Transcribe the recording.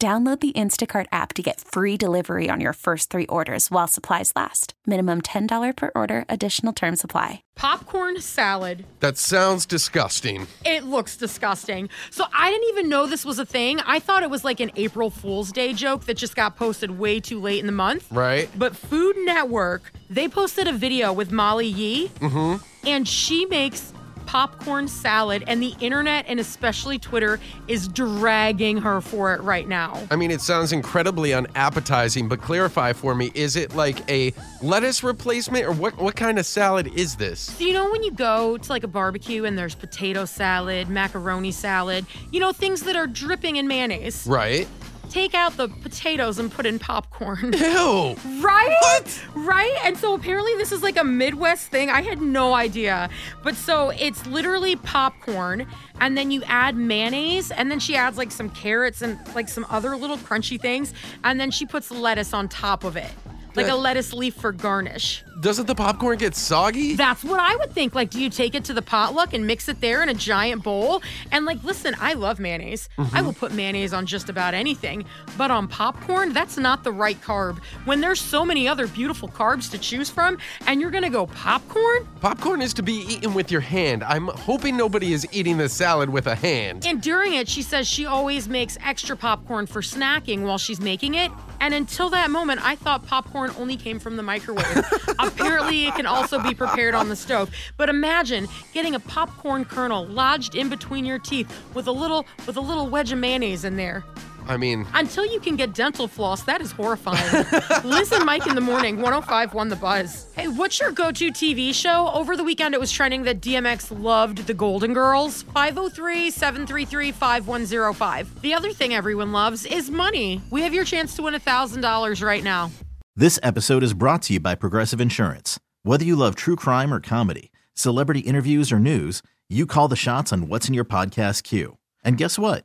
Download the Instacart app to get free delivery on your first three orders while supplies last. Minimum $10 per order, additional term supply. Popcorn salad. That sounds disgusting. It looks disgusting. So I didn't even know this was a thing. I thought it was like an April Fool's Day joke that just got posted way too late in the month. Right. But Food Network, they posted a video with Molly Yeh, Mm-hmm. and she makes popcorn salad, and the internet and especially Twitter is dragging her for it right now. I mean, it sounds incredibly unappetizing, but clarify for me, is it like a lettuce replacement or what, what kind of salad is this? So you know when you go to like a barbecue and there's potato salad, macaroni salad, you know things that are dripping in mayonnaise. Right. Take out the potatoes and put in popcorn. Ew. Right? What? Right? And so apparently this is like a Midwest thing. I had no idea. But so it's literally popcorn and then you add mayonnaise and then she adds like some carrots and like some other little crunchy things and then she puts lettuce on top of it. Like a lettuce leaf for garnish. Doesn't the popcorn get soggy? That's what I would think. Like, do you take it to the potluck and mix it there in a giant bowl? And like, listen, I love mayonnaise. Mm-hmm. I will put mayonnaise on just about anything. But on popcorn, that's not the right carb. When there's so many other beautiful carbs to choose from, and you're gonna go popcorn? Popcorn is to be eaten with your hand. I'm hoping nobody is eating the salad with a hand. And during it, she says she always makes extra popcorn for snacking while she's making it. And until that moment, I thought popcorn only came from the microwave. Apparently, it can also be prepared on the stove. But imagine getting a popcorn kernel lodged in between your teeth with a little with a little wedge of mayonnaise in there. I mean, Until you can get dental floss, that is horrifying. Liz and Mike in the morning, 105 won the buzz. Hey, what's your go to TV show? Over the weekend, it was trending that DMX loved the Golden Girls. 503 733 5105. The other thing everyone loves is money. We have your chance to win $1,000 right now. This episode is brought to you by Progressive Insurance. Whether you love true crime or comedy, celebrity interviews or news, you call the shots on what's in your podcast queue. And guess what?